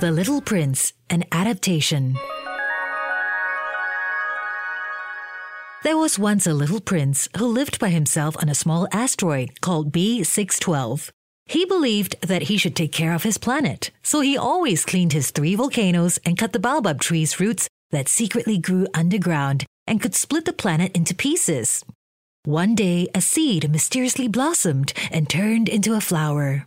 The Little Prince, an adaptation. There was once a little prince who lived by himself on a small asteroid called B612. He believed that he should take care of his planet, so he always cleaned his three volcanoes and cut the baobab tree's roots that secretly grew underground and could split the planet into pieces. One day, a seed mysteriously blossomed and turned into a flower.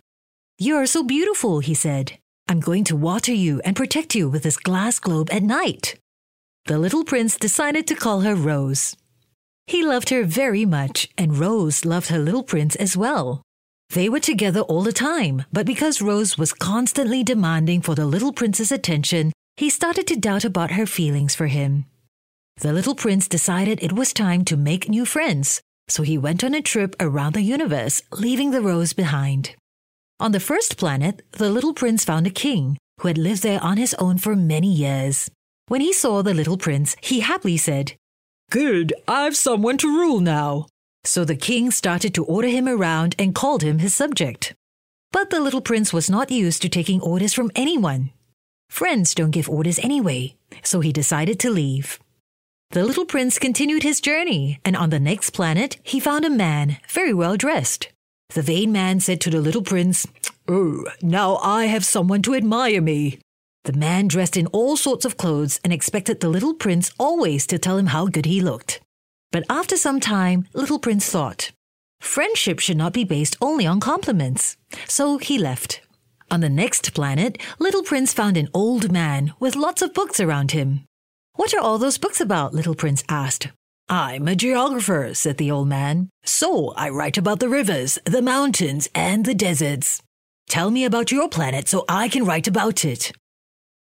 You are so beautiful, he said. I'm going to water you and protect you with this glass globe at night. The little prince decided to call her Rose. He loved her very much, and Rose loved her little prince as well. They were together all the time, but because Rose was constantly demanding for the little prince's attention, he started to doubt about her feelings for him. The little prince decided it was time to make new friends, so he went on a trip around the universe, leaving the Rose behind. On the first planet, the little prince found a king who had lived there on his own for many years. When he saw the little prince, he happily said, Good, I've someone to rule now. So the king started to order him around and called him his subject. But the little prince was not used to taking orders from anyone. Friends don't give orders anyway, so he decided to leave. The little prince continued his journey, and on the next planet, he found a man very well dressed. The vain man said to the little prince, Oh, now I have someone to admire me. The man dressed in all sorts of clothes and expected the little prince always to tell him how good he looked. But after some time, little prince thought, Friendship should not be based only on compliments. So he left. On the next planet, little prince found an old man with lots of books around him. What are all those books about? little prince asked. I'm a geographer, said the old man. So I write about the rivers, the mountains, and the deserts. Tell me about your planet so I can write about it.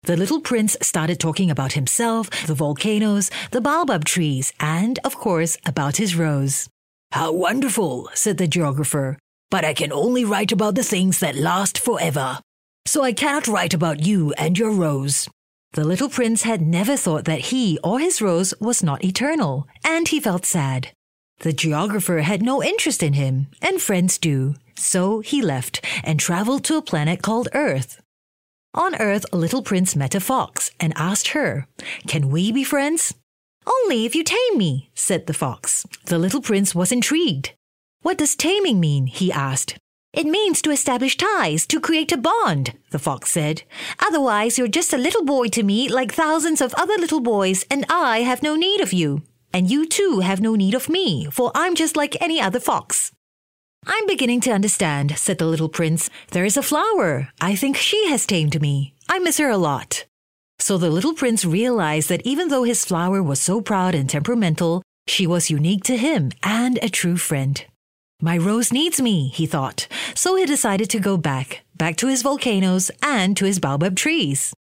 The little prince started talking about himself, the volcanoes, the baobab trees, and, of course, about his rose. How wonderful, said the geographer. But I can only write about the things that last forever. So I cannot write about you and your rose. The little prince had never thought that he or his rose was not eternal, and he felt sad. The geographer had no interest in him, and friends do, so he left and traveled to a planet called Earth. On Earth, a little prince met a fox and asked her, Can we be friends? Only if you tame me, said the fox. The little prince was intrigued. What does taming mean? he asked. It means to establish ties, to create a bond, the fox said. Otherwise, you're just a little boy to me, like thousands of other little boys, and I have no need of you. And you too have no need of me, for I'm just like any other fox. I'm beginning to understand, said the little prince. There is a flower. I think she has tamed me. I miss her a lot. So the little prince realized that even though his flower was so proud and temperamental, she was unique to him and a true friend. My rose needs me, he thought, so he decided to go back, back to his volcanoes and to his baobab trees.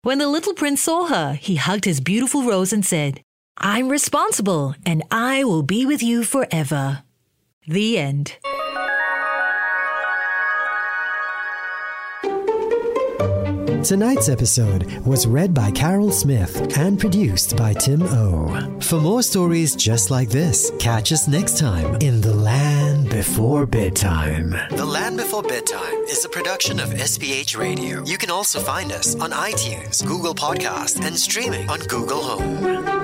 When the little prince saw her, he hugged his beautiful rose and said, I'm responsible and I will be with you forever. The end. Tonight's episode was read by Carol Smith and produced by Tim O. For more stories just like this, catch us next time in The Land Before Bedtime. The Land Before Bedtime is a production of SPH Radio. You can also find us on iTunes, Google Podcast, and streaming on Google Home.